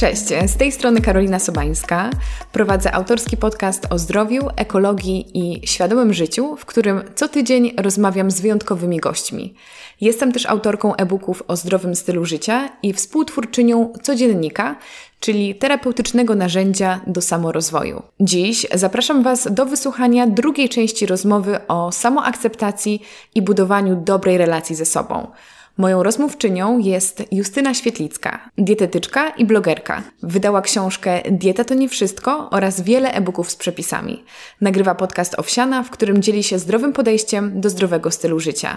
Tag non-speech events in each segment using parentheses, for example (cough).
Cześć, z tej strony Karolina Sobańska. Prowadzę autorski podcast o zdrowiu, ekologii i świadomym życiu, w którym co tydzień rozmawiam z wyjątkowymi gośćmi. Jestem też autorką e-booków o zdrowym stylu życia i współtwórczynią codziennika, czyli terapeutycznego narzędzia do samorozwoju. Dziś zapraszam Was do wysłuchania drugiej części rozmowy o samoakceptacji i budowaniu dobrej relacji ze sobą. Moją rozmówczynią jest Justyna Świetlicka, dietetyczka i blogerka. Wydała książkę Dieta to nie wszystko oraz wiele e-booków z przepisami. Nagrywa podcast Owsiana, w którym dzieli się zdrowym podejściem do zdrowego stylu życia.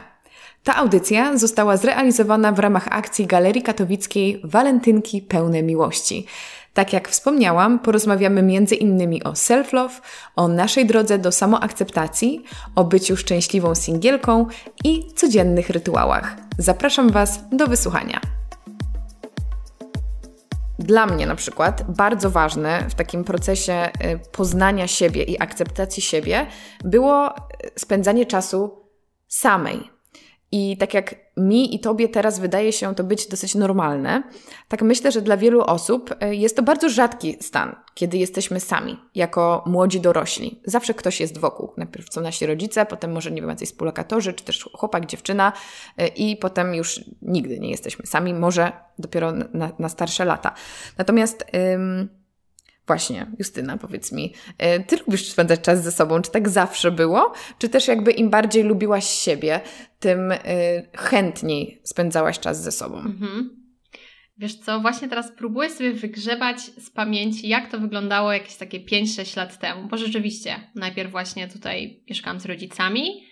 Ta audycja została zrealizowana w ramach akcji Galerii Katowickiej Walentynki Pełne Miłości. Tak jak wspomniałam, porozmawiamy innymi o self-love, o naszej drodze do samoakceptacji, o byciu szczęśliwą singielką i codziennych rytuałach. Zapraszam Was do wysłuchania. Dla mnie na przykład bardzo ważne w takim procesie y, poznania siebie i akceptacji siebie było y, spędzanie czasu samej. I tak jak mi i tobie teraz wydaje się to być dosyć normalne, tak myślę, że dla wielu osób e, jest to bardzo rzadki stan, kiedy jesteśmy sami, jako młodzi dorośli. Zawsze ktoś jest wokół. Najpierw są nasi rodzice, potem może, nie wiem, jacyś współlokatorzy, czy też chłopak, dziewczyna e, i potem już nigdy nie jesteśmy sami, może dopiero na, na starsze lata. Natomiast... Właśnie, Justyna, powiedz mi, e, ty lubisz spędzać czas ze sobą? Czy tak zawsze było? Czy też jakby im bardziej lubiłaś siebie, tym e, chętniej spędzałaś czas ze sobą? Mhm. Wiesz co, właśnie teraz próbuję sobie wygrzebać z pamięci, jak to wyglądało jakieś takie 5-6 lat temu, bo rzeczywiście najpierw właśnie tutaj mieszkałam z rodzicami,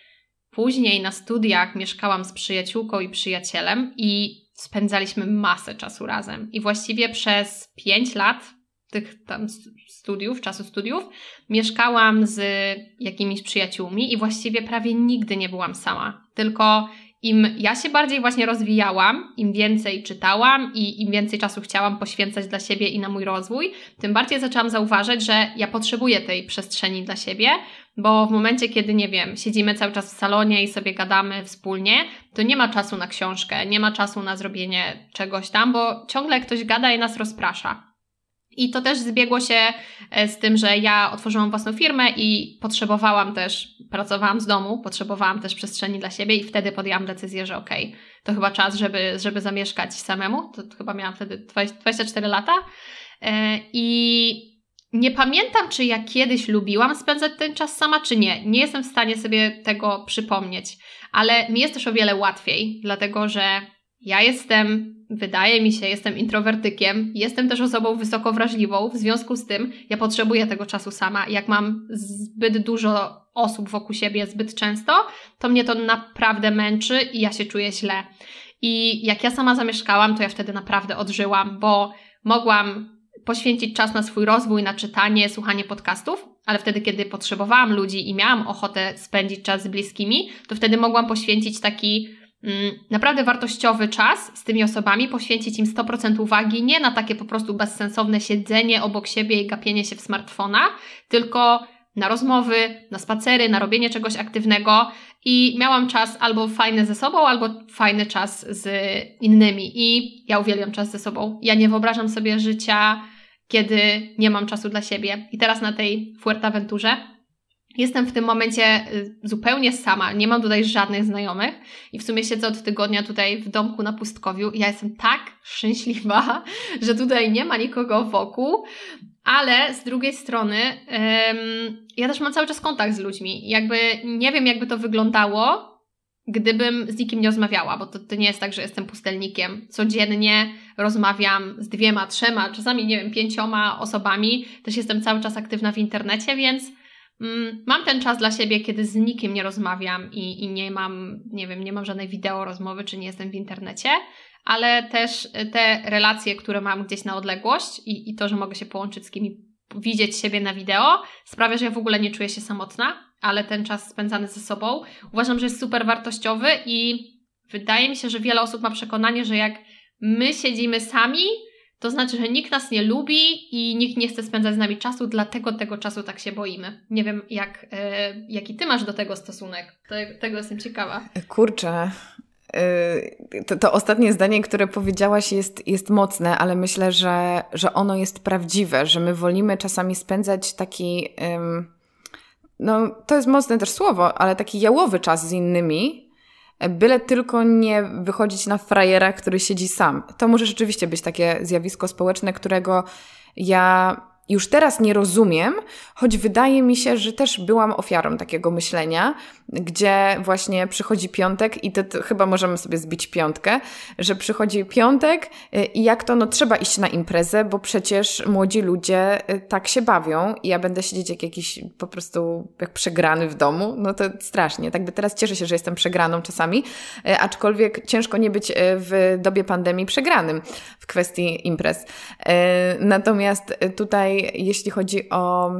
później na studiach mieszkałam z przyjaciółką i przyjacielem i spędzaliśmy masę czasu razem. I właściwie przez 5 lat tych tam studiów, czasu studiów, mieszkałam z jakimiś przyjaciółmi i właściwie prawie nigdy nie byłam sama. Tylko im ja się bardziej właśnie rozwijałam, im więcej czytałam i im więcej czasu chciałam poświęcać dla siebie i na mój rozwój, tym bardziej zaczęłam zauważać, że ja potrzebuję tej przestrzeni dla siebie, bo w momencie, kiedy nie wiem, siedzimy cały czas w salonie i sobie gadamy wspólnie, to nie ma czasu na książkę, nie ma czasu na zrobienie czegoś tam, bo ciągle ktoś gada i nas rozprasza. I to też zbiegło się e, z tym, że ja otworzyłam własną firmę i potrzebowałam też, pracowałam z domu, potrzebowałam też przestrzeni dla siebie i wtedy podjęłam decyzję, że okej, okay, to chyba czas, żeby, żeby zamieszkać samemu. To, to chyba miałam wtedy 24 lata. E, I nie pamiętam, czy ja kiedyś lubiłam spędzać ten czas sama, czy nie. Nie jestem w stanie sobie tego przypomnieć, ale mi jest też o wiele łatwiej, dlatego że ja jestem, wydaje mi się, jestem introwertykiem, jestem też osobą wysoko wrażliwą, w związku z tym ja potrzebuję tego czasu sama. Jak mam zbyt dużo osób wokół siebie zbyt często, to mnie to naprawdę męczy i ja się czuję źle. I jak ja sama zamieszkałam, to ja wtedy naprawdę odżyłam, bo mogłam poświęcić czas na swój rozwój, na czytanie, słuchanie podcastów, ale wtedy, kiedy potrzebowałam ludzi i miałam ochotę spędzić czas z bliskimi, to wtedy mogłam poświęcić taki naprawdę wartościowy czas z tymi osobami, poświęcić im 100% uwagi, nie na takie po prostu bezsensowne siedzenie obok siebie i gapienie się w smartfona, tylko na rozmowy, na spacery, na robienie czegoś aktywnego i miałam czas albo fajny ze sobą, albo fajny czas z innymi. I ja uwielbiam czas ze sobą. Ja nie wyobrażam sobie życia, kiedy nie mam czasu dla siebie. I teraz na tej Fuerteventurze Jestem w tym momencie y, zupełnie sama, nie mam tutaj żadnych znajomych i w sumie siedzę od tygodnia tutaj w domku na pustkowiu ja jestem tak szczęśliwa, (laughs) że tutaj nie ma nikogo wokół, ale z drugiej strony ym, ja też mam cały czas kontakt z ludźmi. Jakby nie wiem, jakby to wyglądało, gdybym z nikim nie rozmawiała, bo to, to nie jest tak, że jestem pustelnikiem. Codziennie rozmawiam z dwiema, trzema, czasami nie wiem, pięcioma osobami. Też jestem cały czas aktywna w internecie, więc mam ten czas dla siebie, kiedy z nikim nie rozmawiam i, i nie mam, nie wiem, nie mam żadnej wideo rozmowy, czy nie jestem w internecie, ale też te relacje, które mam gdzieś na odległość i, i to, że mogę się połączyć z kimś, widzieć siebie na wideo, sprawia, że ja w ogóle nie czuję się samotna, ale ten czas spędzany ze sobą uważam, że jest super wartościowy i wydaje mi się, że wiele osób ma przekonanie, że jak my siedzimy sami, to znaczy, że nikt nas nie lubi i nikt nie chce spędzać z nami czasu, dlatego tego czasu tak się boimy. Nie wiem, jak, e, jaki ty masz do tego stosunek. Tego, jestem ciekawa. Kurczę. y, to, to, ostatnie zdanie, które powiedziałaś, jest, jest mocne, ale myślę, że, że ono jest prawdziwe, że my wolimy czasami spędzać taki. no, to jest mocne też słowo, ale taki jałowy czas z innymi, byle tylko nie wychodzić na frajera, który siedzi sam. To może rzeczywiście być takie zjawisko społeczne, którego ja już teraz nie rozumiem, choć wydaje mi się, że też byłam ofiarą takiego myślenia, gdzie właśnie przychodzi piątek i to, to, chyba możemy sobie zbić piątkę, że przychodzi piątek y, i jak to, no trzeba iść na imprezę, bo przecież młodzi ludzie y, tak się bawią i ja będę siedzieć jak jakiś po prostu jak przegrany w domu, no to strasznie. Tak by teraz cieszę się, że jestem przegraną czasami, y, aczkolwiek ciężko nie być w dobie pandemii przegranym w kwestii imprez. Natomiast tutaj, jeśli chodzi o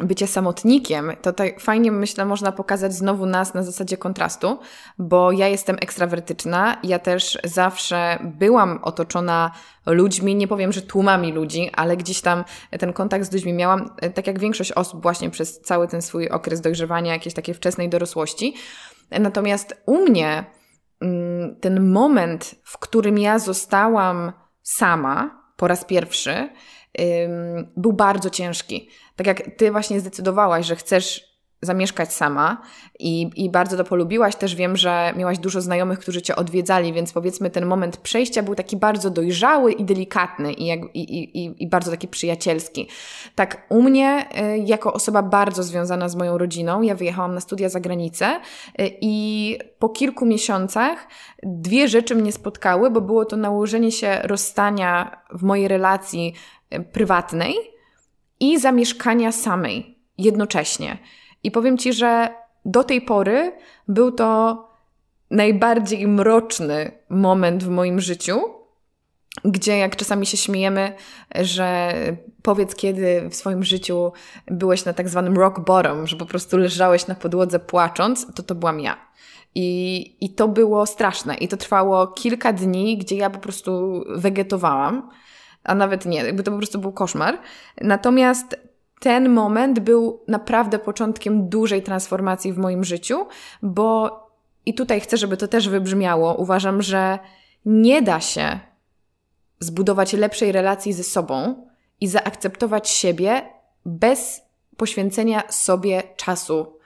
bycie samotnikiem, to tak fajnie myślę można pokazać znowu nas na zasadzie kontrastu, bo ja jestem ekstrawertyczna, ja też zawsze byłam otoczona ludźmi, nie powiem, że tłumami ludzi, ale gdzieś tam ten kontakt z ludźmi miałam, tak jak większość osób właśnie przez cały ten swój okres dojrzewania, jakiejś takiej wczesnej dorosłości. Natomiast u mnie mm, ten moment, w którym ja zostałam sama po raz pierwszy, był bardzo ciężki. Tak jak ty właśnie zdecydowałaś, że chcesz zamieszkać sama i, i bardzo to polubiłaś. Też wiem, że miałaś dużo znajomych, którzy cię odwiedzali, więc powiedzmy ten moment przejścia był taki bardzo dojrzały i delikatny i, jak, i, i, i bardzo taki przyjacielski. Tak u mnie, y, jako osoba bardzo związana z moją rodziną, ja wyjechałam na studia za granicę y, i po kilku miesiącach dwie rzeczy mnie spotkały, bo było to nałożenie się rozstania w mojej relacji prywatnej i zamieszkania samej jednocześnie. I powiem Ci, że do tej pory był to najbardziej mroczny moment w moim życiu, gdzie jak czasami się śmiejemy, że powiedz kiedy w swoim życiu byłeś na tak zwanym rock bottom, że po prostu leżałeś na podłodze płacząc, to to byłam ja. I, I to było straszne. I to trwało kilka dni, gdzie ja po prostu wegetowałam a nawet nie, jakby to po prostu był koszmar. Natomiast ten moment był naprawdę początkiem dużej transformacji w moim życiu, bo i tutaj chcę, żeby to też wybrzmiało. Uważam, że nie da się zbudować lepszej relacji ze sobą i zaakceptować siebie bez poświęcenia sobie czasu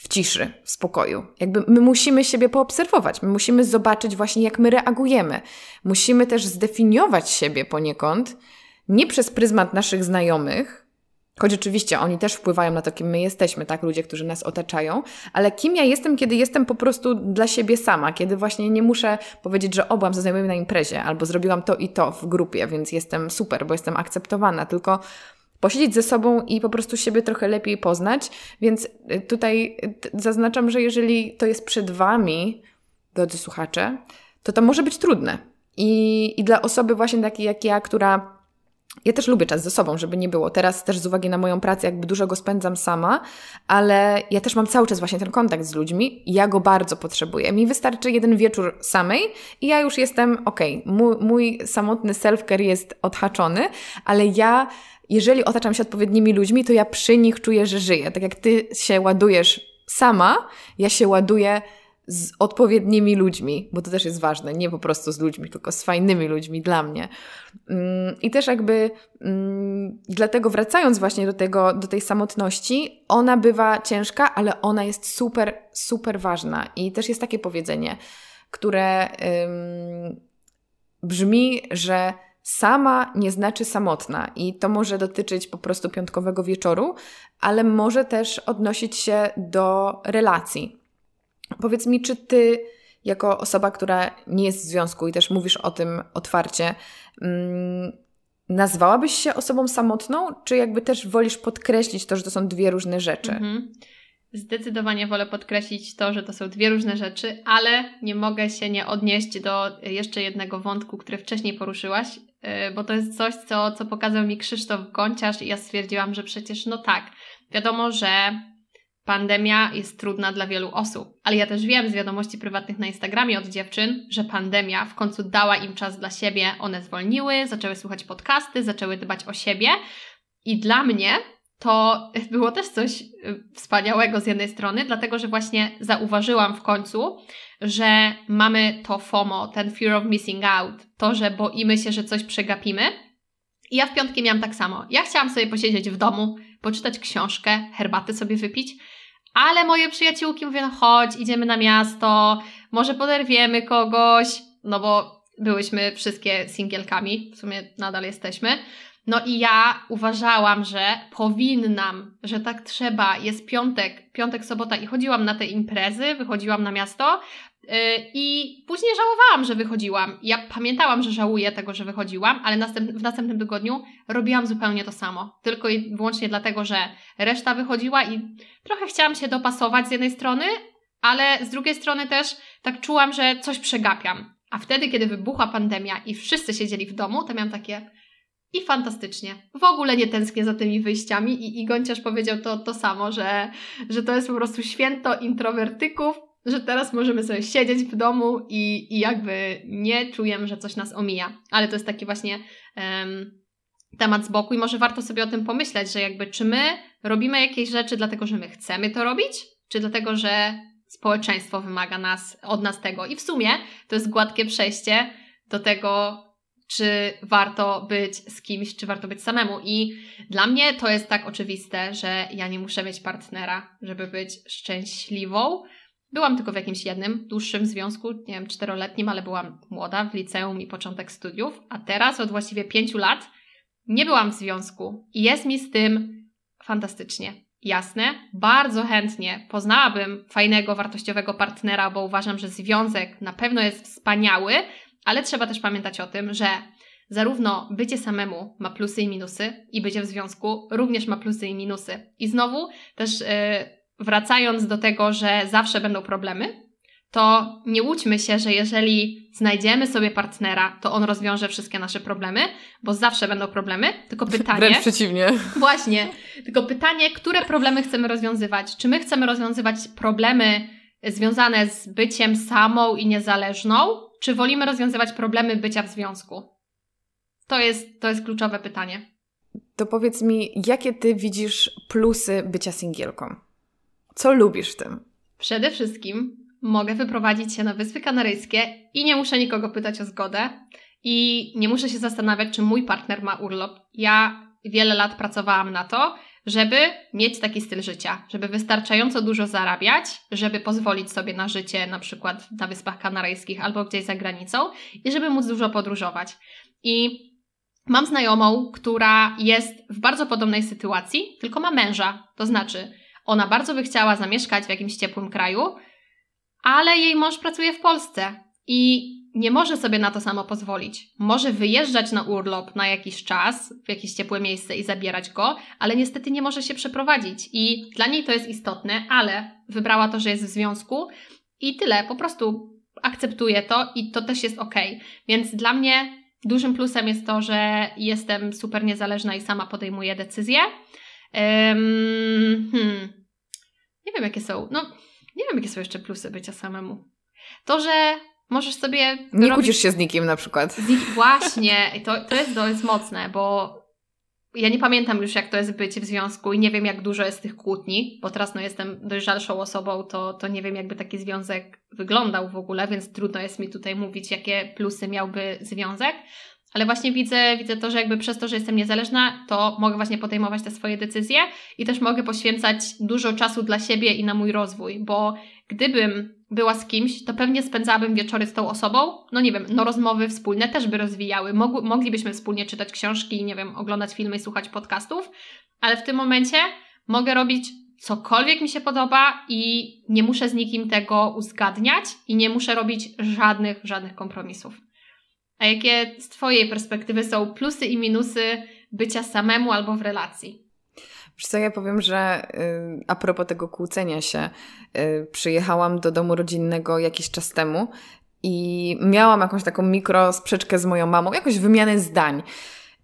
w ciszy, w spokoju. Jakby my musimy siebie poobserwować, my musimy zobaczyć właśnie, jak my reagujemy. Musimy też zdefiniować siebie poniekąd, nie przez pryzmat naszych znajomych, choć oczywiście oni też wpływają na to, kim my jesteśmy, tak? Ludzie, którzy nas otaczają, ale kim ja jestem, kiedy jestem po prostu dla siebie sama, kiedy właśnie nie muszę powiedzieć, że obłam ze znajomymi na imprezie, albo zrobiłam to i to w grupie, więc jestem super, bo jestem akceptowana, tylko posiedzieć ze sobą i po prostu siebie trochę lepiej poznać. Więc y, tutaj zaznaczam, że jeżeli to jest przed Wami, drodzy słuchacze, to to może być trudne. I, i dla osoby właśnie takiej jak ja, która ja też lubię czas ze sobą, żeby nie było. Teraz też z uwagi na moją pracę, jakby dużo go spędzam sama, ale ja też mam cały czas właśnie ten kontakt z ludźmi ja go bardzo potrzebuję. Mi wystarczy jeden wieczór samej i ja już jestem okej. Okay. Mój, mój samotny self-care jest odhaczony, ale ja jeżeli otaczam się odpowiednimi ludźmi, to ja przy nich czuję, że żyję. Tak jak ty się ładujesz sama, ja się ładuję z odpowiednimi ludźmi, bo to też jest ważne, nie po prostu z ludźmi, tylko z fajnymi ludźmi dla mnie. Mm, I też jakby mm, dlatego wracając właśnie do tego, do tej samotności, ona bywa ciężka, ale ona jest super, super ważna. I też jest takie powiedzenie, które brzmi, że Sama nie znaczy samotna i to może dotyczyć po prostu piątkowego wieczoru, ale może też odnosić się do relacji. Powiedz mi, czy ty, jako osoba, która nie jest w związku i też mówisz o tym otwarcie, mm, nazwałabyś się osobą samotną, czy jakby też wolisz podkreślić to, że to są dwie różne rzeczy? Mhm. Zdecydowanie wolę podkreślić to, że to są dwie różne rzeczy, ale nie mogę się nie odnieść do jeszcze jednego wątku, który wcześniej poruszyłaś, y, bo to jest coś, co, co pokazał mi Krzysztof Gonciarz i ja stwierdziłam, że przecież no tak, wiadomo, że pandemia jest trudna dla wielu osób, ale ja też wiem z wiadomości prywatnych na Instagramie od dziewczyn, że pandemia w końcu dała im czas dla siebie, one zwolniły, zaczęły słuchać podcasty, zaczęły dbać o siebie i dla mnie to było też coś y, wspaniałego z jednej strony, dlatego że właśnie zauważyłam w końcu, że mamy to FOMO, ten fear of missing out, to, że boimy się, że coś przegapimy. I ja w piątki miałam tak samo. Ja chciałam sobie posiedzieć w domu, poczytać książkę, herbaty sobie wypić, ale moje przyjaciółki mówią, no chodź, idziemy na miasto, może poderwiemy kogoś, no bo byłyśmy wszystkie singielkami, w sumie nadal jesteśmy. No i ja uważałam, że powinnam, że tak trzeba. Jest piątek, piątek, sobota i chodziłam na te imprezy, wychodziłam na miasto i później żałowałam, że wychodziłam. Ja pamiętałam, że żałuję tego, że wychodziłam, ale w następnym tygodniu robiłam zupełnie to samo. Tylko i wyłącznie dlatego, że reszta wychodziła i trochę chciałam się dopasować z jednej strony, ale z drugiej strony też tak czułam, że coś przegapiam. A wtedy, kiedy wybuchła pandemia i wszyscy siedzieli w domu, to miałam takie i fantastycznie. W ogóle nie tęsknię za tymi wyjściami i, i Gonciarz powiedział to, to samo, że, że to jest po prostu święto introwertyków, że teraz możemy sobie siedzieć w domu i, i jakby nie czujemy, że coś nas omija. Ale to jest taki właśnie um, temat z boku i może warto sobie o tym pomyśleć, że jakby czy my robimy jakieś rzeczy dlatego, że my chcemy to robić, czy dlatego, że społeczeństwo wymaga nas, od nas tego. I w sumie to jest gładkie przejście do tego, czy warto być z kimś, czy warto być samemu. I dla mnie to jest tak oczywiste, że ja nie muszę mieć partnera, żeby być szczęśliwą. Byłam tylko w jakimś jednym dłuższym związku, nie wiem, czteroletnim, ale byłam młoda w liceum i początek studiów, a teraz od właściwie pięciu lat nie byłam w związku i jest mi z tym fantastycznie. Jasne, bardzo chętnie poznałabym fajnego, wartościowego partnera, bo uważam, że związek na pewno jest wspaniały, ale trzeba też pamiętać o tym, że zarówno bycie samemu ma plusy i minusy, i bycie w związku również ma plusy i minusy. I znowu też yy, wracając do tego, że zawsze będą problemy, to nie łudźmy się, że jeżeli znajdziemy sobie partnera, to on rozwiąże wszystkie nasze problemy, bo zawsze będą problemy. Tylko pytanie. Wręcz (laughs) przeciwnie. Właśnie. Tylko pytanie, które problemy chcemy rozwiązywać? Czy my chcemy rozwiązywać problemy związane z byciem samą i niezależną, czy wolimy rozwiązywać problemy bycia w związku? To jest, to jest kluczowe pytanie. To powiedz mi, jakie ty widzisz plusy bycia singielką? Co lubisz w tym? Przede wszystkim mogę wyprowadzić się na Wyspy Kanaryjskie i nie muszę nikogo pytać o zgodę i nie muszę się zastanawiać, czy mój partner ma urlop. Ja wiele lat pracowałam na to, żeby mieć taki styl życia, żeby wystarczająco dużo zarabiać, żeby pozwolić sobie na życie na przykład na Wyspach Kanaryjskich albo gdzieś za granicą i żeby móc dużo podróżować. I mam znajomą, która jest w bardzo podobnej sytuacji, tylko ma męża. To znaczy, ona bardzo by chciała zamieszkać w jakimś ciepłym kraju, ale jej mąż pracuje w Polsce i nie może sobie na to samo pozwolić. Może wyjeżdżać na urlop na jakiś czas w jakieś ciepłe miejsce i zabierać go, ale niestety nie może się przeprowadzić. I dla niej to jest istotne, ale wybrała to, że jest w związku i tyle. Po prostu akceptuje to i to też jest ok. Więc dla mnie dużym plusem jest to, że jestem super niezależna i sama podejmuję decyzje. Um, hmm. Nie wiem, jakie są. No, nie wiem, jakie są jeszcze plusy bycia samemu. To, że możesz sobie. Nie robić... kłócisz się z nikim na przykład. Z Właśnie, to, to, jest, to jest mocne, bo ja nie pamiętam już, jak to jest być w związku i nie wiem, jak dużo jest tych kłótni, bo teraz no, jestem dojrzalszą osobą, to, to nie wiem, jakby taki związek wyglądał w ogóle, więc trudno jest mi tutaj mówić, jakie plusy miałby związek. Ale właśnie widzę, widzę to, że jakby przez to, że jestem niezależna, to mogę właśnie podejmować te swoje decyzje i też mogę poświęcać dużo czasu dla siebie i na mój rozwój, bo gdybym była z kimś, to pewnie spędzałabym wieczory z tą osobą. No nie wiem, no rozmowy wspólne też by rozwijały. Mog moglibyśmy wspólnie czytać książki, nie wiem, oglądać filmy i słuchać podcastów, ale w tym momencie mogę robić cokolwiek mi się podoba i nie muszę z nikim tego uzgadniać i nie muszę robić żadnych, żadnych kompromisów. A jakie z Twojej perspektywy są plusy i minusy bycia samemu albo w relacji? Wiesz ja powiem, że y, a propos tego kłócenia się, y, przyjechałam do domu rodzinnego jakiś czas temu i miałam jakąś taką mikro sprzeczkę z moją mamą, jakąś wymianę zdań.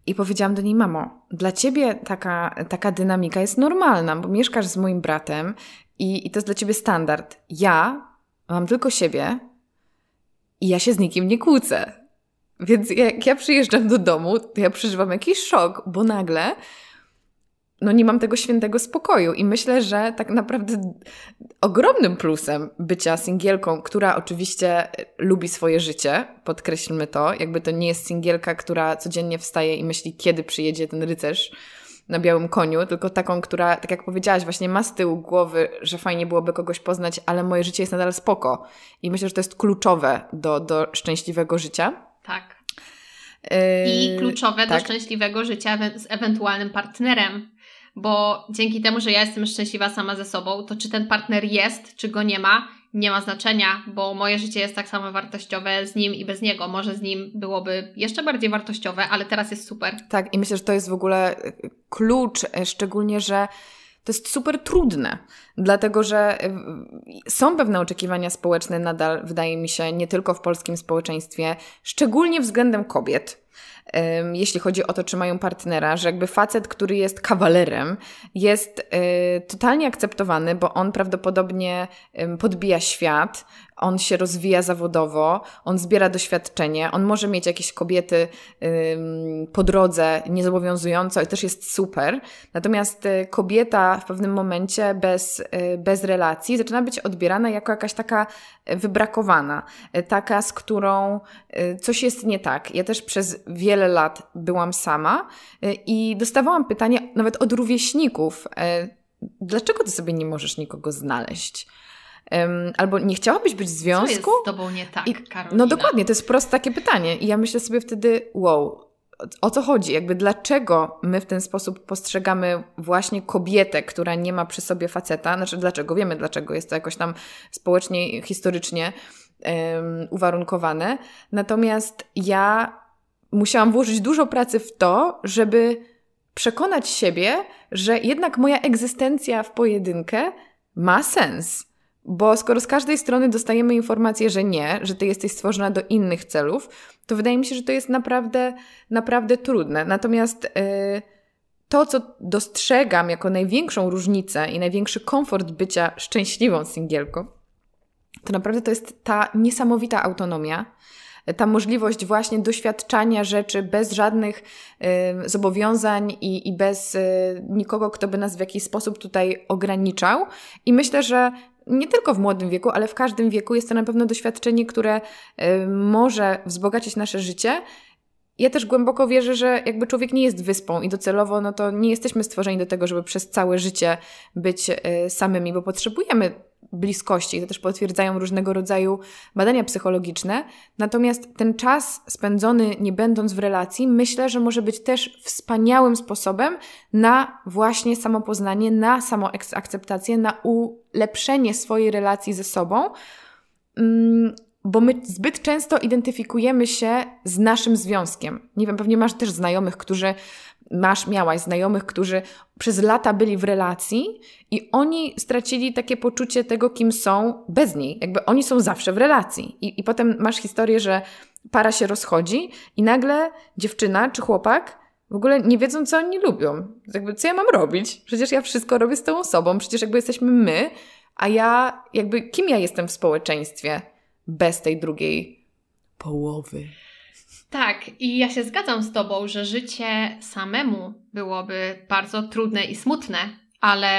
I powiedziałam do niej, mamo, dla ciebie taka, taka dynamika jest normalna, bo mieszkasz z moim bratem i, i to jest dla ciebie standard. Ja mam tylko siebie i ja się z nikim nie kłócę. Więc jak ja przyjeżdżam do domu, to ja przeżywam jakiś szok, bo nagle no nie mam tego świętego spokoju. I myślę, że tak naprawdę ogromnym plusem bycia singielką, która oczywiście lubi swoje życie, podkreślmy to, jakby to nie jest singielka, która codziennie wstaje i myśli, kiedy przyjedzie ten rycerz na białym koniu, tylko taką, która, tak jak powiedziałaś, właśnie ma z tyłu głowy, że fajnie byłoby kogoś poznać, ale moje życie jest nadal spoko. I myślę, że to jest kluczowe do, do szczęśliwego życia. Tak. I yy, kluczowe tak. do szczęśliwego życia z ewentualnym partnerem, bo dzięki temu, że ja jestem szczęśliwa sama ze sobą, to czy ten partner jest, czy go nie ma, nie ma znaczenia, bo moje życie jest tak samo wartościowe z nim i bez niego. Może z nim byłoby jeszcze bardziej wartościowe, ale teraz jest super. Tak, i myślę, że to jest w ogóle e, klucz, e, szczególnie, że to jest super trudne, dlatego że e, są pewne oczekiwania społeczne nadal, wydaje mi się, nie tylko w polskim społeczeństwie, szczególnie względem kobiet jeśli chodzi o to, czy mają partnera, że jakby facet, który jest kawalerem, jest e, totalnie akceptowany, bo on prawdopodobnie podbija świat, on się rozwija zawodowo, on zbiera doświadczenie, on może mieć jakieś kobiety po drodze niezobowiązująco i też jest super. Natomiast y, kobieta w pewnym momencie bez, y, bez relacji zaczyna być odbierana jako jakaś taka wybrakowana, y, taka, z którą coś jest nie tak. Ja też przez wiele lat byłam sama i dostawałam pytanie nawet od rówieśników, dlaczego ty sobie nie możesz nikogo znaleźć? Albo nie chciałabyś być w związku? Co jest z tobą nie tak, I, Karolina? No dokładnie, to jest proste takie pytanie. I ja myślę sobie wtedy, wow, o co chodzi? Jakby dlaczego my w ten sposób postrzegamy właśnie kobietę, która nie ma przy sobie faceta? Znaczy dlaczego? Wiemy dlaczego. Jest to jakoś tam społecznie, historycznie um, uwarunkowane. Natomiast ja musiałam włożyć dużo pracy w to, żeby przekonać siebie, że jednak moja egzystencja w pojedynkę ma sens bo skoro z każdej strony dostajemy informację, że nie, że ty jesteś stworzona do innych celów, to wydaje mi się, że to jest naprawdę, naprawdę trudne. Natomiast yy, to, co dostrzegam jako największą różnicę i największy komfort bycia szczęśliwą singielką, to naprawdę to jest ta niesamowita autonomia, ta możliwość właśnie doświadczania rzeczy bez żadnych y, zobowiązań i, i bez y, nikogo, kto by nas w jakiś sposób tutaj ograniczał. I myślę, że nie tylko w młodym wieku, ale w każdym wieku jest to na pewno doświadczenie, które y, może wzbogacić nasze życie. Ja też głęboko wierzę, że jakby człowiek nie jest wyspą i docelowo no to nie jesteśmy stworzeni do tego, żeby przez całe życie być y, samymi, bo potrzebujemy bliskości. To też potwierdzają różnego rodzaju badania psychologiczne. Natomiast ten czas spędzony nie będąc w relacji, myślę, że może być też wspaniałym sposobem na właśnie samopoznanie, na samoakceptację, na ulepszenie swojej relacji ze sobą. Mm, bo my zbyt często identyfikujemy się z naszym związkiem. Nie wiem, pewnie masz też znajomych, którzy masz, miałaś znajomych, którzy przez lata byli w relacji i oni stracili takie poczucie tego, kim są bez niej. Jakby oni są zawsze w relacji. I, i potem masz historię, że para się rozchodzi i nagle dziewczyna czy chłopak w ogóle nie wiedzą, co oni lubią. Jakby, co ja mam robić? Przecież ja wszystko robię z tą osobą, przecież jakby jesteśmy my, a ja, jakby, kim ja jestem w społeczeństwie bez tej drugiej połowy? Tak, i ja się zgadzam z Tobą, że życie samemu byłoby bardzo trudne i smutne, ale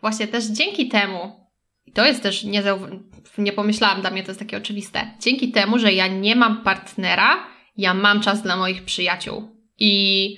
właśnie też dzięki temu, i to jest też, nie, nie pomyślałam, dla mnie to jest takie oczywiste, dzięki temu, że ja nie mam partnera, ja mam czas dla moich przyjaciół. I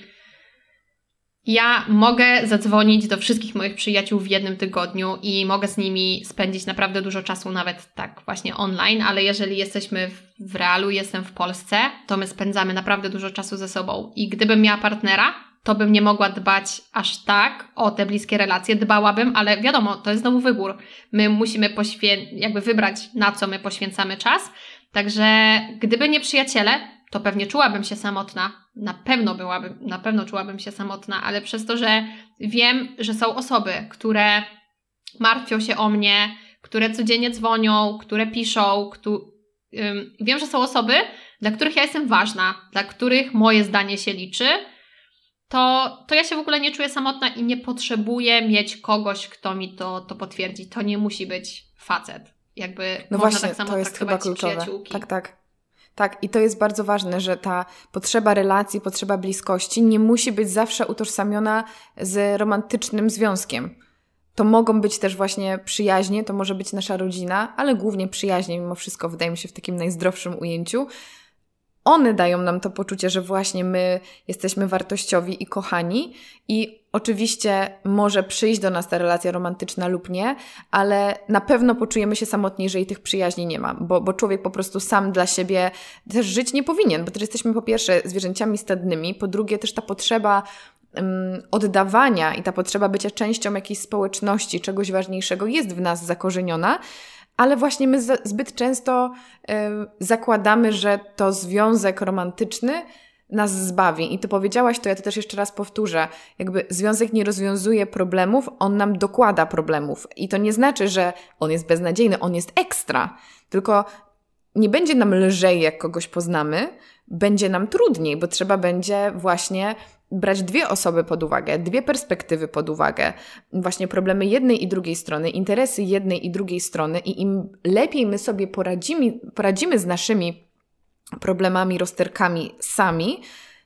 ja mogę zadzwonić do wszystkich moich przyjaciół w jednym tygodniu i mogę z nimi spędzić naprawdę dużo czasu, nawet tak właśnie online, ale jeżeli jesteśmy w realu, jestem w Polsce, to my spędzamy naprawdę dużo czasu ze sobą. I gdybym miała partnera, to bym nie mogła dbać aż tak o te bliskie relacje. Dbałabym, ale wiadomo, to jest znowu wybór. My musimy poświę- jakby wybrać, na co my poświęcamy czas. Także gdyby nie przyjaciele, to pewnie czułabym się samotna. Na pewno byłabym, na pewno czułabym się samotna, ale przez to, że wiem, że są osoby, które martwią się o mnie, które codziennie dzwonią, które piszą, ktu, ym, wiem, że są osoby, dla których ja jestem ważna, dla których moje zdanie się liczy, to, to ja się w ogóle nie czuję samotna i nie potrzebuję mieć kogoś, kto mi to, to potwierdzi. To nie musi być facet. Jakby no można właśnie, tak samo to jest chyba kluczowe. Tak, tak. Tak, i to jest bardzo ważne, że ta potrzeba relacji, potrzeba bliskości nie musi być zawsze utożsamiona z romantycznym związkiem. To mogą być też właśnie przyjaźnie, to może być nasza rodzina, ale głównie przyjaźnie, mimo wszystko, wydaje mi się, w takim najzdrowszym ujęciu. One dają nam to poczucie, że właśnie my jesteśmy wartościowi i kochani, i oczywiście może przyjść do nas ta relacja romantyczna lub nie, ale na pewno poczujemy się samotni, jeżeli tych przyjaźni nie ma, bo, bo człowiek po prostu sam dla siebie też żyć nie powinien, bo też jesteśmy po pierwsze zwierzęciami stadnymi, po drugie też ta potrzeba oddawania i ta potrzeba bycia częścią jakiejś społeczności, czegoś ważniejszego jest w nas zakorzeniona, ale właśnie my zbyt często zakładamy, że to związek romantyczny nas zbawi. I ty powiedziałaś to, ja to też jeszcze raz powtórzę. Jakby związek nie rozwiązuje problemów, on nam dokłada problemów. I to nie znaczy, że on jest beznadziejny, on jest ekstra. Tylko nie będzie nam lżej, jak kogoś poznamy, będzie nam trudniej, bo trzeba będzie właśnie brać dwie osoby pod uwagę, dwie perspektywy pod uwagę, właśnie problemy jednej i drugiej strony, interesy jednej i drugiej strony, i im lepiej my sobie poradzimy, poradzimy z naszymi problemami, rozterkami sami,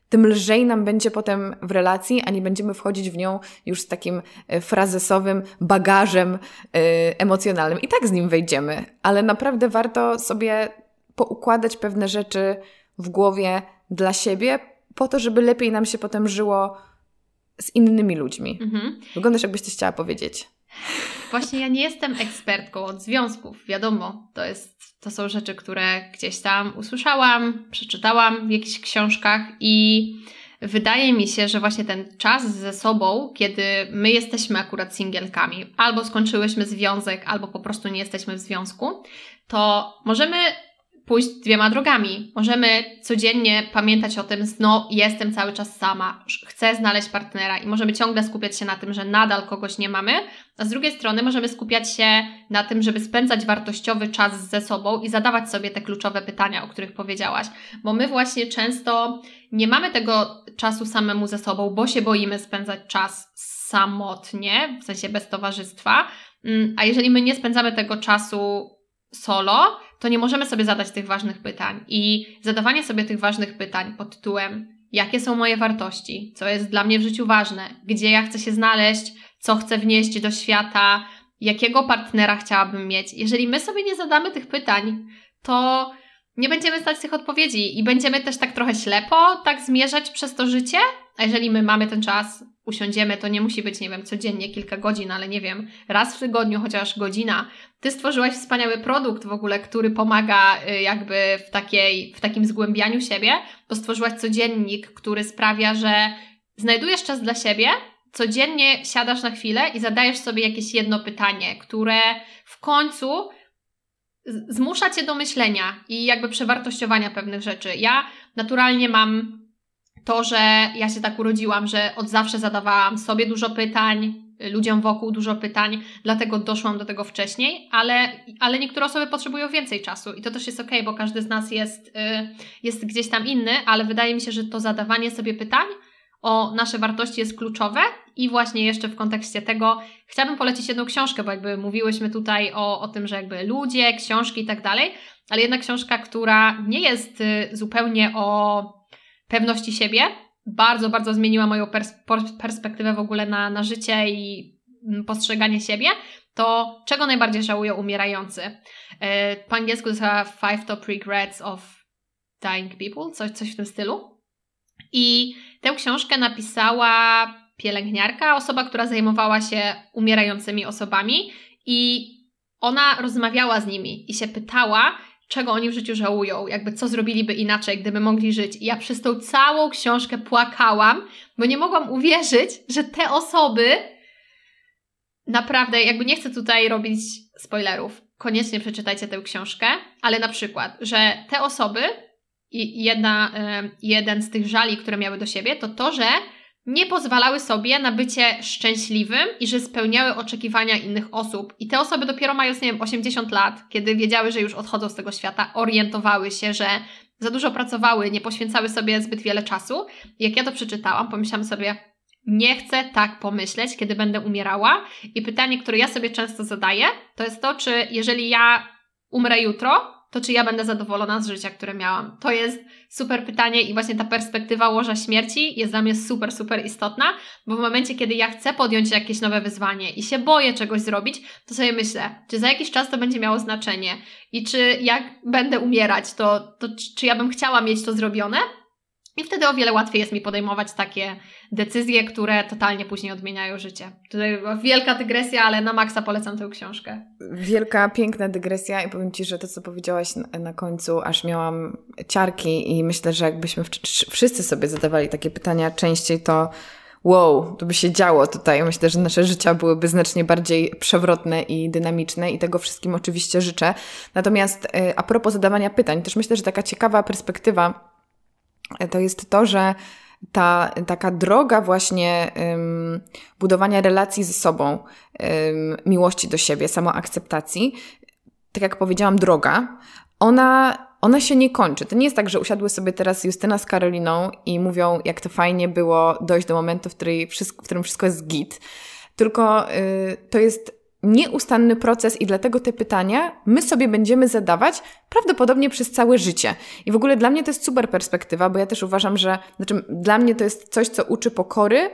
tym lżej nam będzie potem w relacji, a nie będziemy wchodzić w nią już z takim e, frazesowym bagażem yy, emocjonalnym. I tak z nim wejdziemy, ale naprawdę warto sobie poukładać pewne rzeczy w głowie dla siebie, po to, żeby lepiej nam się potem żyło z innymi ludźmi. Mhm. Wyglądasz, jakbyś coś chciała powiedzieć. Właśnie ja nie jestem ekspertką od związków, wiadomo. To, jest, to są rzeczy, które gdzieś tam usłyszałam, przeczytałam w jakichś książkach i wydaje mi się, że właśnie ten czas ze sobą, kiedy my jesteśmy akurat singielkami, albo skończyłyśmy związek, albo po prostu nie jesteśmy w związku, to możemy pójść dwiema drogami. Możemy codziennie pamiętać o tym, no jestem cały czas sama, chcę znaleźć partnera i możemy ciągle skupiać się na tym, że nadal kogoś nie mamy, a z drugiej strony możemy skupiać się na tym, żeby spędzać wartościowy czas ze sobą i zadawać sobie te kluczowe pytania, o których powiedziałaś, bo my właśnie często nie mamy tego czasu samemu ze sobą, bo się boimy spędzać czas samotnie, w sensie bez towarzystwa, mm, a jeżeli my nie spędzamy tego czasu solo, to nie możemy sobie zadać tych ważnych pytań. I zadawanie sobie tych ważnych pytań pod tytułem, jakie są moje wartości, co jest dla mnie w życiu ważne, gdzie ja chcę się znaleźć, co chcę wnieść do świata, jakiego partnera chciałabym mieć. Jeżeli my sobie nie zadamy tych pytań, to nie będziemy znać tych odpowiedzi i będziemy też tak trochę ślepo tak zmierzać przez to życie. A jeżeli my mamy ten czas, usiądziemy, to nie musi być, nie wiem, codziennie kilka godzin, ale nie wiem, raz w tygodniu, chociaż godzina. Ty stworzyłaś wspaniały produkt w ogóle, który pomaga y, jakby w, takiej, w takim zgłębianiu siebie, bo stworzyłaś codziennik, który sprawia, że znajdujesz czas dla siebie, codziennie siadasz na chwilę i zadajesz sobie jakieś jedno pytanie, które w końcu zmusza cię do myślenia i jakby przewartościowania pewnych rzeczy. Ja naturalnie mam to, że ja się tak urodziłam, że od zawsze zadawałam sobie dużo pytań, ludziom wokół dużo pytań, dlatego doszłam do tego wcześniej, ale, ale niektóre osoby potrzebują więcej czasu i to też jest ok, bo każdy z nas jest, y, jest gdzieś tam inny, ale wydaje mi się, że to zadawanie sobie pytań o nasze wartości jest kluczowe i właśnie jeszcze w kontekście tego chciałabym polecić jedną książkę, bo jakby mówiłyśmy tutaj o, o tym, że jakby ludzie, książki i tak dalej, ale jedna książka, która nie jest y, zupełnie o pewności siebie. Bardzo, bardzo zmieniła moją pers perspektywę w ogóle na, na życie i mm, postrzeganie siebie. To czego najbardziej żałują umierający? E, po angielsku to jest Five Top Regrets of Dying People, coś, coś w tym stylu. I tę książkę napisała pielęgniarka, osoba, która zajmowała się umierającymi osobami i ona rozmawiała z nimi i się pytała, czego oni w życiu żałują, jakby co zrobiliby inaczej, gdyby mogli żyć. I ja przez tą całą książkę płakałam, bo nie mogłam uwierzyć, że te osoby naprawdę, jakby nie chcę tutaj robić spoilerów, koniecznie przeczytajcie tę książkę, ale na przykład, że te osoby i jedna, jeden z tych żali, które miały do siebie, to to, że nie pozwalały sobie na bycie szczęśliwym i że spełniały oczekiwania innych osób. I te osoby dopiero mając, nie wiem, 80 lat, kiedy wiedziały, że już odchodzą z tego świata, orientowały się, że za dużo pracowały, nie poświęcały sobie zbyt wiele czasu. I jak ja to przeczytałam, pomyślałam sobie, nie chcę tak pomyśleć, kiedy będę umierała. I pytanie, które ja sobie często zadaję, to jest to, czy jeżeli ja umrę jutro, to czy ja będę zadowolona z życia, które miałam? To jest super pytanie i właśnie ta perspektywa łoża śmierci jest dla mnie super, super istotna, bo w momencie, kiedy ja chcę podjąć jakieś nowe wyzwanie i się boję czegoś zrobić, to sobie myślę, czy za jakiś czas to będzie miało znaczenie i czy jak będę umierać, to, to czy ja bym chciała mieć to zrobione? I wtedy o wiele łatwiej jest mi podejmować takie decyzje, które totalnie później odmieniają życie. Tutaj wielka dygresja, ale na maksa polecam tę książkę. Wielka, piękna dygresja i powiem Ci, że to, co powiedziałaś na, końcu, aż miałam ciarki i myślę, że jakbyśmy wszyscy sobie zadawali takie pytania częściej, to wow, to by się działo tutaj. Myślę, że nasze życia byłyby znacznie bardziej przewrotne i dynamiczne i tego wszystkim oczywiście życzę. Natomiast y, a propos zadawania pytań, też myślę, że taka ciekawa perspektywa to jest to, że ta taka droga właśnie budowania relacji ze sobą, miłości do siebie, samoakceptacji, tak jak powiedziałam, droga, ona, ona się nie kończy. To nie jest tak, że usiadły sobie teraz Justyna z Karoliną i mówią, jak to fajnie było dojść do momentu, w, której wszystko, w którym wszystko jest git. Tylko y, to jest nieustanny proces i dlatego te pytania my sobie będziemy zadawać prawdopodobnie przez całe życie. I w ogóle dla mnie to jest super perspektywa, bo ja też uważam, że znaczy dla mnie to jest coś, co uczy pokory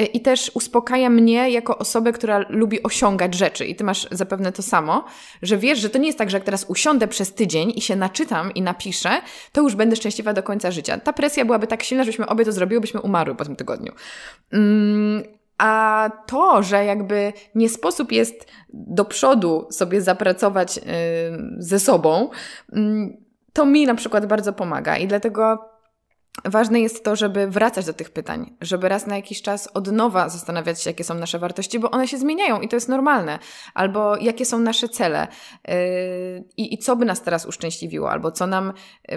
y, i też uspokaja mnie jako osobę, która lubi osiągać rzeczy. I ty masz zapewne to samo, że wiesz, że to nie jest tak, że jak teraz usiądę przez tydzień i się naczytam i napiszę, to już będę szczęśliwa do końca życia. Ta presja byłaby tak silna, żebyśmy obie to zrobiły, byśmy umarły po tym tygodniu. Mm, a to, że jakby nie sposób jest do przodu sobie zapracować yy, ze sobą, yy, to mi na przykład bardzo pomaga i dlatego ważne jest to, żeby wracać do tych pytań, żeby raz na jakiś czas od nowa zastanawiać się, jakie są nasze wartości, bo one się zmieniają i to jest normalne, albo jakie są nasze cele yy, i co by nas teraz uszczęśliwiło, albo co nam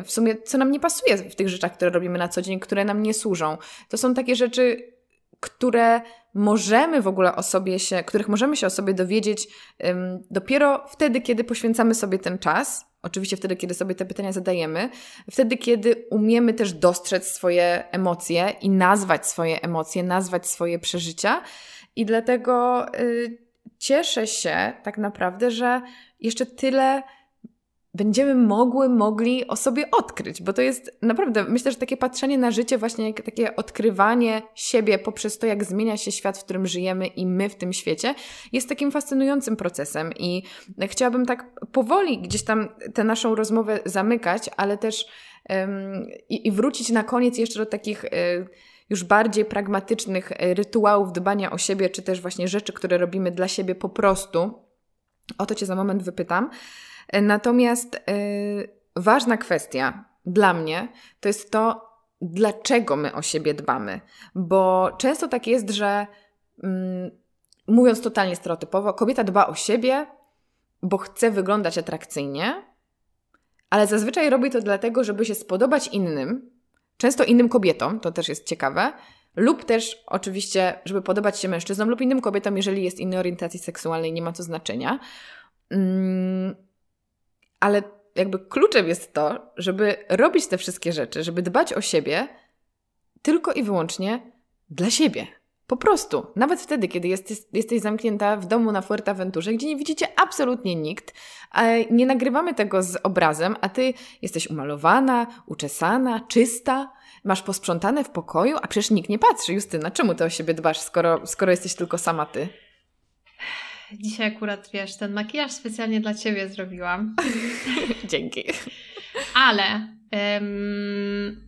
w sumie, co nam nie pasuje w tych rzeczach, które robimy na co dzień, które nam nie służą. To są takie rzeczy, które możemy w ogóle o sobie się, których możemy się o sobie dowiedzieć dopiero wtedy, kiedy poświęcamy sobie ten czas. Oczywiście wtedy, kiedy sobie te pytania zadajemy, wtedy, kiedy umiemy też dostrzec swoje emocje i nazwać swoje emocje, nazwać swoje przeżycia. I dlatego y, cieszę się tak naprawdę, że jeszcze tyle będziemy mogły, mogli o sobie odkryć, bo to jest naprawdę, myślę, że takie patrzenie na życie, właśnie takie odkrywanie siebie poprzez to, jak zmienia się świat, w którym żyjemy i my w tym świecie, jest takim fascynującym procesem i chciałabym tak powoli gdzieś tam tę naszą rozmowę zamykać, ale też i, i, wrócić na koniec jeszcze do takich y, już bardziej pragmatycznych e, rytuałów dbania o siebie, czy też właśnie rzeczy, które robimy dla siebie po prostu. O to Cię za moment wypytam. Natomiast yy, ważna kwestia dla mnie to jest to, dlaczego my o siebie dbamy. Bo często tak jest, że mm, mówiąc totalnie stereotypowo, kobieta dba o siebie, bo chce wyglądać atrakcyjnie, ale zazwyczaj robi to dlatego, żeby się spodobać innym, często innym kobietom, to też jest ciekawe, lub też oczywiście, żeby podobać się mężczyznom lub innym kobietom, jeżeli jest innej orientacji seksualnej, nie ma to znaczenia. Mm, ale jakby kluczem jest to, żeby robić te wszystkie rzeczy, żeby dbać o siebie tylko i wyłącznie dla siebie. Po prostu. Nawet wtedy, kiedy jesteś, jesteś zamknięta w domu na Fuerteventurze, gdzie nie widzicie absolutnie nikt, nie nagrywamy tego z obrazem, a ty jesteś umalowana, uczesana, czysta, masz posprzątane w pokoju, a przecież nikt nie patrzy. Justyna, czemu ty o siebie dbasz, skoro, skoro jesteś tylko sama ty? Dzisiaj akurat, wiesz, ten makijaż specjalnie dla Ciebie zrobiłam. (laughs) Dzięki. Ale um,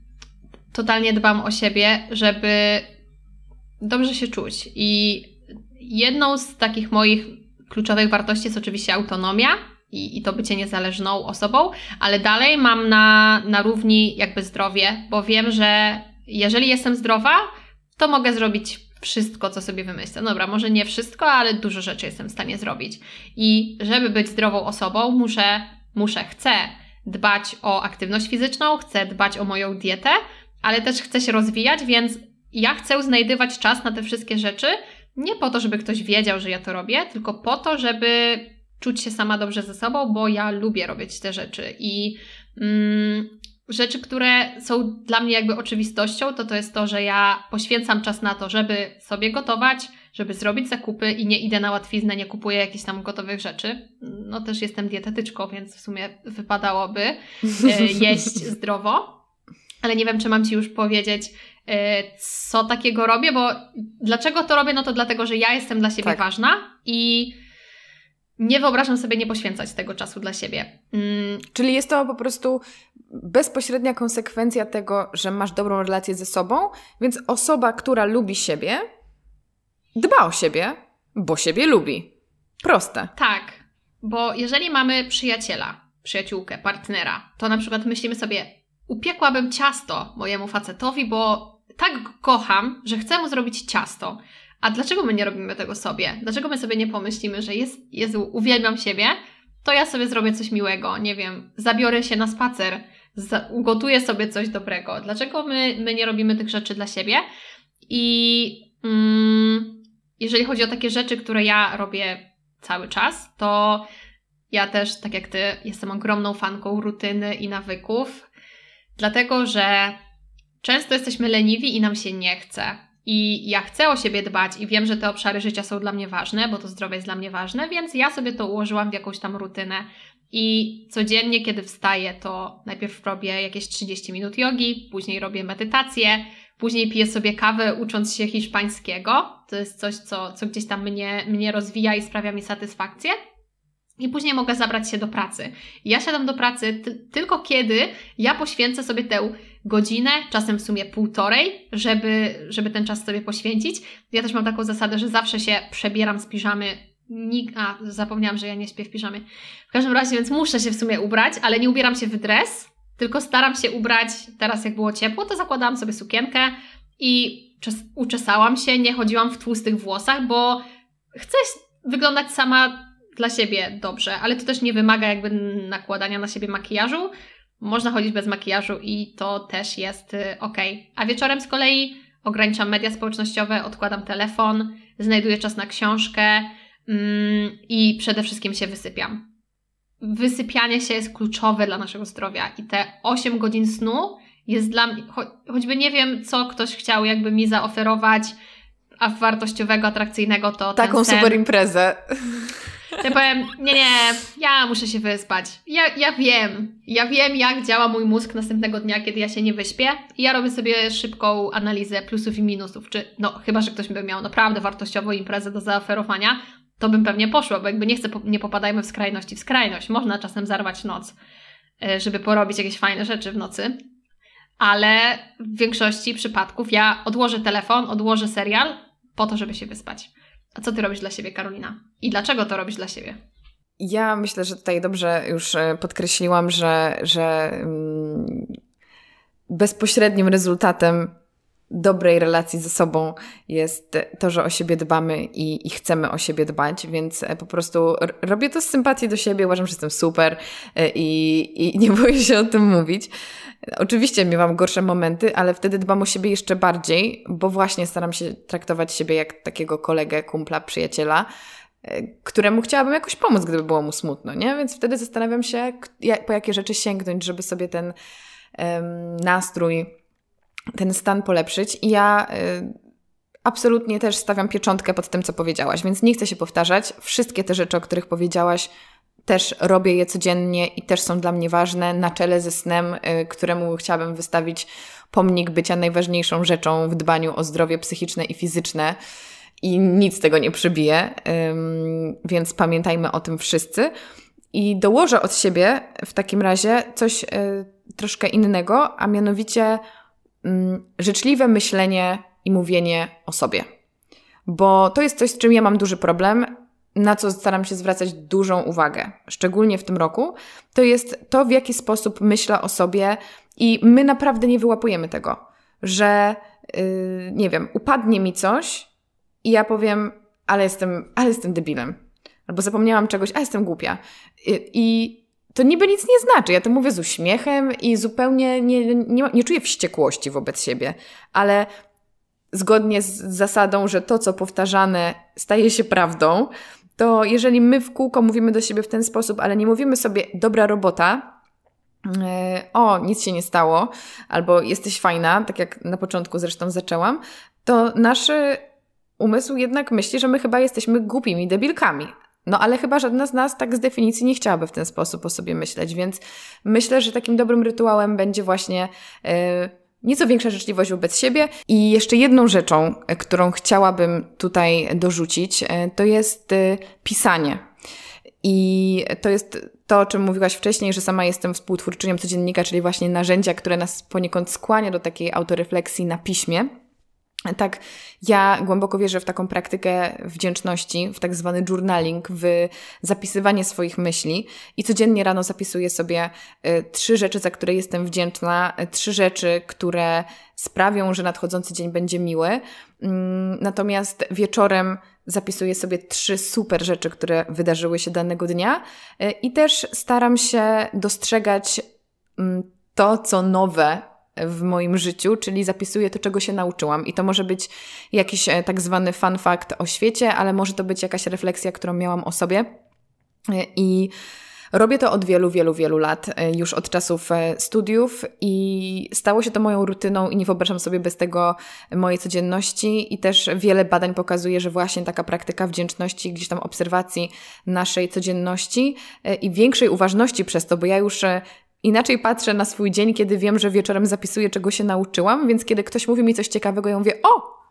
totalnie dbam o siebie, żeby dobrze się czuć. I jedną z takich moich kluczowych wartości jest oczywiście autonomia i, i to bycie niezależną osobą, ale dalej mam na, na równi jakby zdrowie, bo wiem, że jeżeli jestem zdrowa, to mogę zrobić wszystko, co sobie wymyślę. No dobra, może nie wszystko, ale dużo rzeczy jestem w stanie zrobić. I żeby być zdrową osobą, muszę, muszę, chcę dbać o aktywność fizyczną, chcę dbać o moją dietę, ale też chcę się rozwijać, więc ja chcę znajdywać czas na te wszystkie rzeczy, nie po to, żeby ktoś wiedział, że ja to robię, tylko po to, żeby czuć się sama dobrze ze sobą, bo ja lubię robić te rzeczy. I mm, rzeczy, które są dla mnie jakby oczywistością, to to jest to, że ja poświęcam czas na to, żeby sobie gotować, żeby zrobić zakupy i nie idę na łatwiznę, nie kupuję jakichś tam gotowych rzeczy. No też jestem dietetyczką, więc w sumie wypadałoby e, (laughs) jeść zdrowo. Ale nie wiem, czy mam Ci już powiedzieć, e, co takiego robię, bo dlaczego to robię? No to dlatego, że ja jestem dla siebie tak. ważna i nie wyobrażam sobie nie poświęcać tego czasu dla siebie. Mm. Czyli jest to po prostu bezpośrednia konsekwencja tego, że masz dobrą relację ze sobą, więc osoba, która lubi siebie, dba o siebie, bo siebie lubi. Proste. Tak, bo jeżeli mamy przyjaciela, przyjaciółkę, partnera, to na przykład myślimy sobie, upiekłabym ciasto mojemu facetowi, bo tak go kocham, że chcę mu zrobić ciasto. A dlaczego my nie robimy tego sobie? Dlaczego my sobie nie pomyślimy, że jest, Jezu, uwielbiam siebie, to ja sobie zrobię coś miłego, nie wiem, zabiorę się na spacer, ugotuję sobie coś dobrego. Dlaczego my, my nie robimy tych rzeczy dla siebie? I mm, jeżeli chodzi o takie rzeczy, które ja robię cały czas, to ja też, tak jak ty, jestem ogromną fanką rutyny i nawyków, dlatego że często jesteśmy leniwi i nam się nie chce. I ja chcę o siebie dbać i wiem, że te obszary życia są dla mnie ważne, bo to zdrowie jest dla mnie ważne, więc ja sobie to ułożyłam w jakąś tam rutynę. I codziennie, kiedy wstaję, to najpierw robię jakieś 30 minut jogi, później robię medytację, później piję sobie kawę ucząc się hiszpańskiego. To jest coś, co, co gdzieś tam mnie, mnie rozwija i sprawia mi satysfakcję. I później mogę zabrać się do pracy. ja siadam do pracy tylko kiedy ja poświęcę sobie tę godzinę, czasem w sumie półtorej, żeby, żeby ten czas sobie poświęcić. Ja też mam taką zasadę, że zawsze się przebieram z piżamy. A, zapomniałam, że ja nie śpię w piżamie. W każdym razie, więc muszę się w sumie ubrać, ale nie ubieram się w dres, tylko staram się ubrać, teraz jak było ciepło, to zakładałam sobie sukienkę i uczesałam się, nie chodziłam w tłustych włosach, bo chcę wyglądać sama dla siebie dobrze, ale to też nie wymaga jakby nakładania na siebie makijażu. Można chodzić bez makijażu i to też jest y, ok. A wieczorem z kolei ograniczam media społecznościowe, odkładam telefon, znajduję czas na książkę i przede wszystkim się wysypiam. Wysypianie się jest kluczowe dla naszego zdrowia i te 8 godzin snu jest dla mnie, cho choćby nie wiem, co ktoś chciał jakby mi zaoferować, a wartościowego, atrakcyjnego to Taką ten super imprezę. Ja powiem, nie, nie, ja muszę się wyspać. Ja, ja wiem, ja wiem jak działa mój mózg następnego dnia, kiedy ja się nie wyśpię i ja robię sobie szybką analizę plusów i minusów, czy no chyba, że ktoś by miał naprawdę wartościową imprezę do zaoferowania, to bym pewnie poszła, bo jakby nie chcę, nie popadajmy w skrajności w skrajność. Można czasem zarwać noc, e, żeby porobić jakieś fajne rzeczy w nocy, ale w większości przypadków ja odłożę telefon, odłożę serial po to, żeby się wyspać. A co ty robisz dla siebie, Karolina? I dlaczego to robisz dla siebie? Ja myślę, że tutaj dobrze już e, podkreśliłam, że, że mm, bezpośrednim rezultatem dobrej relacji ze sobą jest to, że o siebie dbamy i, i, chcemy o siebie dbać, więc e, po prostu robię to z sympatii do siebie, uważam, że jestem super e, i, i (laughs) nie boję się o tym mówić. Oczywiście miewam gorsze momenty, ale wtedy dbam o siebie jeszcze bardziej, bo właśnie staram się traktować siebie jak takiego kolegę, kumpla, przyjaciela, e, któremu chciałabym jakoś pomóc, gdyby było mu smutno, nie? Więc wtedy zastanawiam się, po jakie rzeczy sięgnąć, żeby sobie ten um, nastrój, ten stan polepszyć. I ja y, absolutnie też stawiam pieczątkę pod tym, co powiedziałaś, więc nie chcę się powtarzać. Wszystkie te rzeczy, o których powiedziałaś, też robię je codziennie i też są dla mnie ważne, na czele ze snem, y, któremu chciałabym wystawić pomnik bycia najważniejszą rzeczą w dbaniu o zdrowie psychiczne i fizyczne. I nic tego nie przebije, więc pamiętajmy o tym wszyscy. I dołożę od siebie w takim razie coś y, troszkę innego, a mianowicie życzliwe myślenie i mówienie o sobie. Bo to jest coś, z czym ja mam duży problem na co staram się zwracać dużą uwagę, szczególnie w tym roku, to jest to, w jaki sposób myślę o sobie i my naprawdę nie wyłapujemy tego, że yy, nie wiem, upadnie mi coś i ja powiem, ale jestem, ale jestem debilem. Albo zapomniałam czegoś, a jestem głupia. I, i to niby nic nie znaczy. Ja to mówię z uśmiechem i zupełnie nie, nie, nie czuję wściekłości wobec siebie, ale zgodnie z zasadą, że to, co powtarzane, staje się prawdą, to jeżeli my w kółko mówimy do siebie w ten sposób, ale nie mówimy sobie dobra robota, e, o, nic się nie stało, albo jesteś fajna, tak jak na początku zresztą zaczęłam, to nasze umysł jednak myśli, że my chyba jesteśmy głupimi debilkami. No ale chyba żadna z nas tak z definicji nie chciałaby w ten sposób o sobie myśleć, więc myślę, że takim dobrym rytuałem będzie właśnie yy, nieco większa życzliwość wobec siebie. I jeszcze jedną rzeczą, którą chciałabym tutaj dorzucić, yy, to jest pisanie. I to jest to, o czym mówiłaś wcześniej, że sama jestem współtwórczynią codziennika, czyli właśnie narzędzia, które nas poniekąd skłania do takiej autorefleksji na piśmie. Tak, ja głęboko wierzę w taką praktykę wdzięczności, w tak zwany journaling, w zapisywanie swoich myśli i codziennie rano zapisuję sobie y, trzy rzeczy, za które jestem wdzięczna, y, trzy rzeczy, które sprawią, że nadchodzący dzień będzie miły. Mm, natomiast wieczorem zapisuję sobie trzy super rzeczy, które wydarzyły się danego dnia y, i też staram się dostrzegać mm, to, co nowe w moim życiu, czyli zapisuję to, czego się nauczyłam. I to może być jakiś e, tak zwany fun fact o świecie, ale może to być jakaś refleksja, którą miałam o sobie. E, I robię to od wielu, wielu, wielu lat, e, już od czasów studiów, i stało się to moją rutyną, i nie wyobrażam sobie bez tego mojej codzienności. I też wiele badań pokazuje, że właśnie taka praktyka wdzięczności, gdzieś tam obserwacji naszej codzienności i większej uważności przez to, bo ja już Inaczej patrzę na swój dzień, kiedy wiem, że wieczorem zapisuję, czego się nauczyłam, więc kiedy ktoś mówi mi coś ciekawego, ja mówię, o,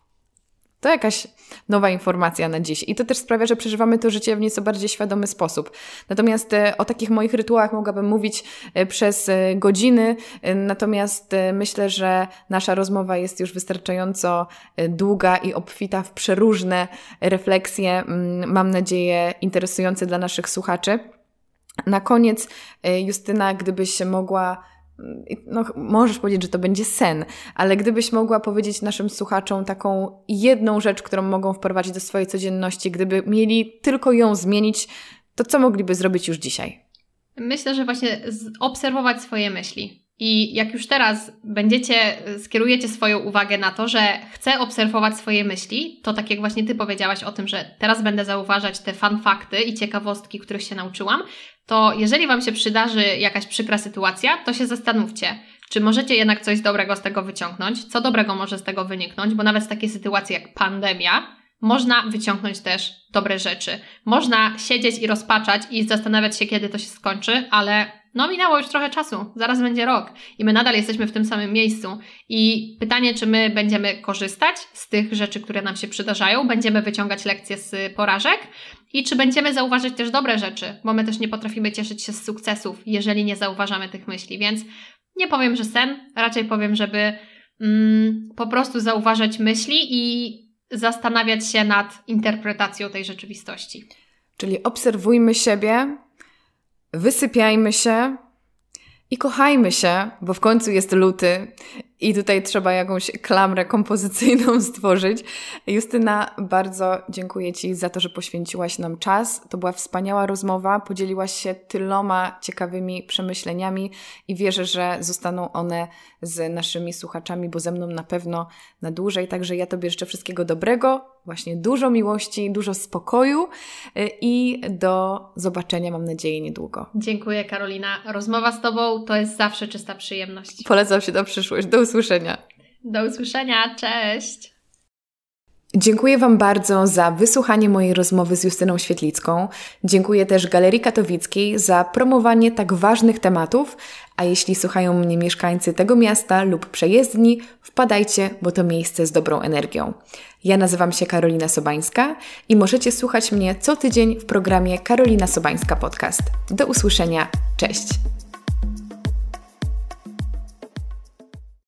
to jakaś nowa informacja na dziś. I to też sprawia, że przeżywamy to życie w nieco bardziej świadomy sposób. Natomiast e, o takich moich rytuałach mogłabym mówić e, przez e, godziny, natomiast myślę, że nasza rozmowa jest już wystarczająco długa i obfita w przeróżne refleksje, mm, mam nadzieję, interesujące dla naszych słuchaczy. Na koniec, e, Justyna, gdybyś mogła, no możesz powiedzieć, że to będzie sen, ale gdybyś mogła powiedzieć naszym słuchaczom taką jedną rzecz, którą mogą wprowadzić do swojej codzienności, gdyby mieli tylko ją zmienić, to co mogliby zrobić już dzisiaj? Myślę, że właśnie obserwować swoje myśli. I jak już teraz będziecie, skierujecie swoją uwagę na to, że chcę obserwować swoje myśli, to tak jak właśnie Ty powiedziałaś o tym, że teraz będę zauważać te fan fakty i ciekawostki, których się nauczyłam, to jeżeli Wam się przydarzy jakaś przykra sytuacja, to się zastanówcie, czy możecie jednak coś dobrego z tego wyciągnąć, co dobrego może z tego wyniknąć, bo nawet z takiej sytuacji jak pandemia, można wyciągnąć też dobre rzeczy. Można siedzieć i rozpaczać i zastanawiać się, kiedy to się skończy, ale no minęło już trochę czasu, zaraz będzie rok i my nadal jesteśmy w tym samym miejscu. I pytanie, czy my będziemy korzystać z tych rzeczy, które nam się przydarzają, będziemy wyciągać lekcje z porażek i czy będziemy zauważyć też dobre rzeczy, bo my też nie potrafimy cieszyć się z sukcesów, jeżeli nie zauważamy tych myśli. Więc nie powiem, że sen, raczej powiem, żeby mm, po prostu zauważać myśli i zastanawiać się nad interpretacją tej rzeczywistości. Czyli obserwujmy siebie, wysypiajmy się i kochajmy się, bo w końcu jest luty i tutaj trzeba jakąś klamrę kompozycyjną (laughs) stworzyć. Justyna, bardzo dziękuję Ci za to, że poświęciłaś nam czas. To była wspaniała rozmowa, podzieliłaś się tyloma ciekawymi przemyśleniami i wierzę, że zostaną one z naszymi słuchaczami, bo ze mną na pewno na dłużej. Także ja Tobie życzę wszystkiego dobrego, właśnie dużo miłości, dużo spokoju y, i do zobaczenia, mam nadzieję, niedługo. Dziękuję, Karolina. Rozmowa z Tobą to jest zawsze czysta przyjemność. Polecam się na przyszłość. Do usłyszenia. Do usłyszenia. Cześć. Dziękuję Wam bardzo za wysłuchanie mojej rozmowy z Justyną Świetlicką. Dziękuję też Galerii Katowickiej za promowanie tak ważnych tematów, a jeśli słuchają mnie mieszkańcy tego miasta lub przejezdni, wpadajcie, bo to miejsce z dobrą energią. Ja nazywam się Karolina Sobańska i możecie słuchać mnie co tydzień w programie Karolina Sobańska Podcast. Do usłyszenia. Cześć!